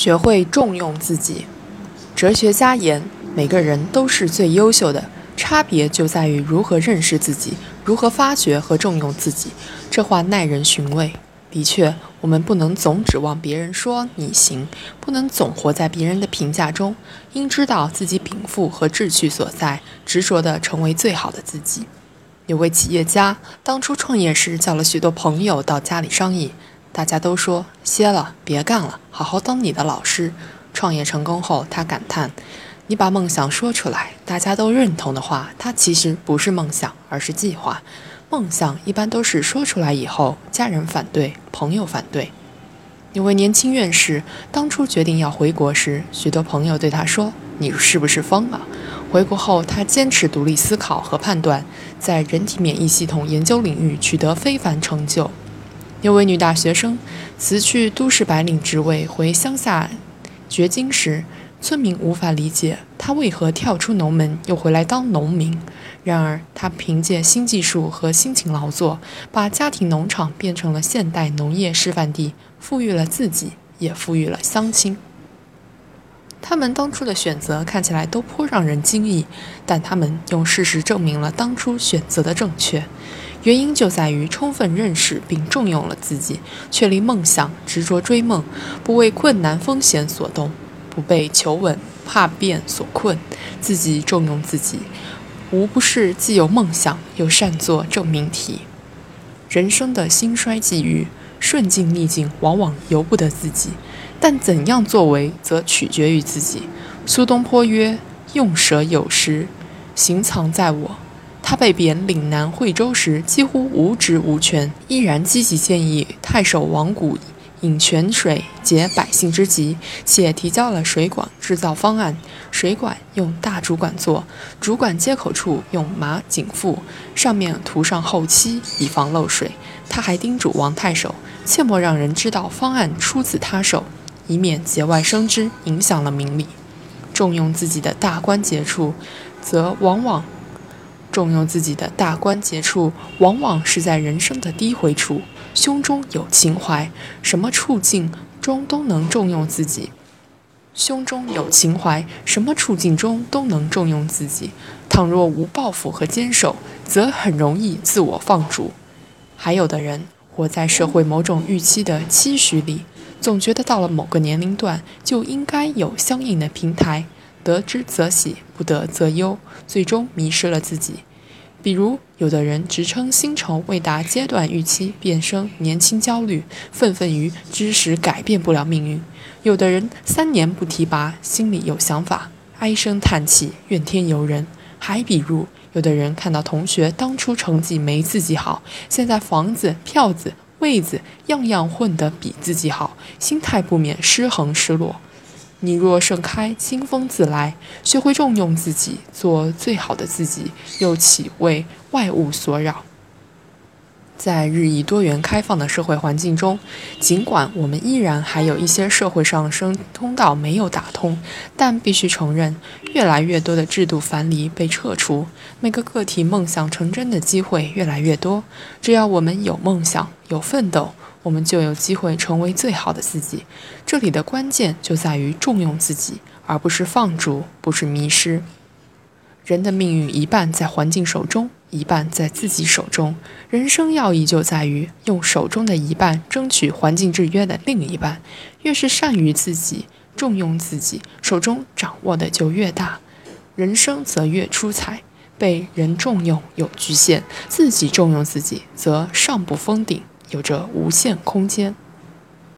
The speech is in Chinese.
学会重用自己。哲学家言：每个人都是最优秀的，差别就在于如何认识自己，如何发掘和重用自己。这话耐人寻味。的确，我们不能总指望别人说你行，不能总活在别人的评价中，应知道自己禀赋和志趣所在，执着地成为最好的自己。有位企业家当初创业时叫了许多朋友到家里商议，大家都说歇了，别干了，好好当你的老师。创业成功后，他感叹：“你把梦想说出来，大家都认同的话，它其实不是梦想，而是计划。”梦想一般都是说出来以后，家人反对，朋友反对。有位年轻院士当初决定要回国时，许多朋友对他说：“你是不是疯了？”回国后，他坚持独立思考和判断，在人体免疫系统研究领域取得非凡成就。有位女大学生辞去都市白领职位回乡下掘金时，村民无法理解她为何跳出农门又回来当农民。然而，她凭借新技术和辛勤劳作，把家庭农场变成了现代农业示范地，富裕了自己，也富裕了乡亲。他们当初的选择看起来都颇让人惊异，但他们用事实证明了当初选择的正确。原因就在于充分认识并重用了自己，确立梦想，执着追梦，不为困难风险所动，不被求稳怕变所困，自己重用自己。无不是既有梦想又善作证明题。人生的兴衰际遇、顺境逆境，往往由不得自己，但怎样作为，则取决于自己。苏东坡曰：“用舍有时，行藏在我。”他被贬岭南惠州时，几乎无职无权，依然积极建议太守王谷。引泉水解百姓之急，且提交了水管制造方案。水管用大主管做，主管接口处用马颈缚，上面涂上厚漆，以防漏水。他还叮嘱王太守，切莫让人知道方案出自他手，以免节外生枝，影响了名利。重用自己的大关节处，则往往重用自己的大关节处，往往是在人生的低回处。胸中有情怀，什么处境中都能重用自己。胸中有情怀，什么处境中都能重用自己。倘若无抱负和坚守，则很容易自我放逐。还有的人活在社会某种预期的期许里，总觉得到了某个年龄段就应该有相应的平台，得之则喜，不得则忧，最终迷失了自己。比如，有的人直称薪酬未达阶段预期，便生年轻焦虑，愤愤于知识改变不了命运；有的人三年不提拔，心里有想法，唉声叹气，怨天尤人；还比如，有的人看到同学当初成绩没自己好，现在房子、票子、位子样样混得比自己好，心态不免失衡失落。你若盛开，清风自来。学会重用自己，做最好的自己，又岂为外物所扰？在日益多元开放的社会环境中，尽管我们依然还有一些社会上升通道没有打通，但必须承认，越来越多的制度藩篱被撤除，每个个体梦想成真的机会越来越多。只要我们有梦想，有奋斗。我们就有机会成为最好的自己。这里的关键就在于重用自己，而不是放逐，不是迷失。人的命运一半在环境手中，一半在自己手中。人生要义就在于用手中的一半争取环境制约的另一半。越是善于自己，重用自己，手中掌握的就越大，人生则越出彩。被人重用有局限，自己重用自己则上不封顶。有着无限空间。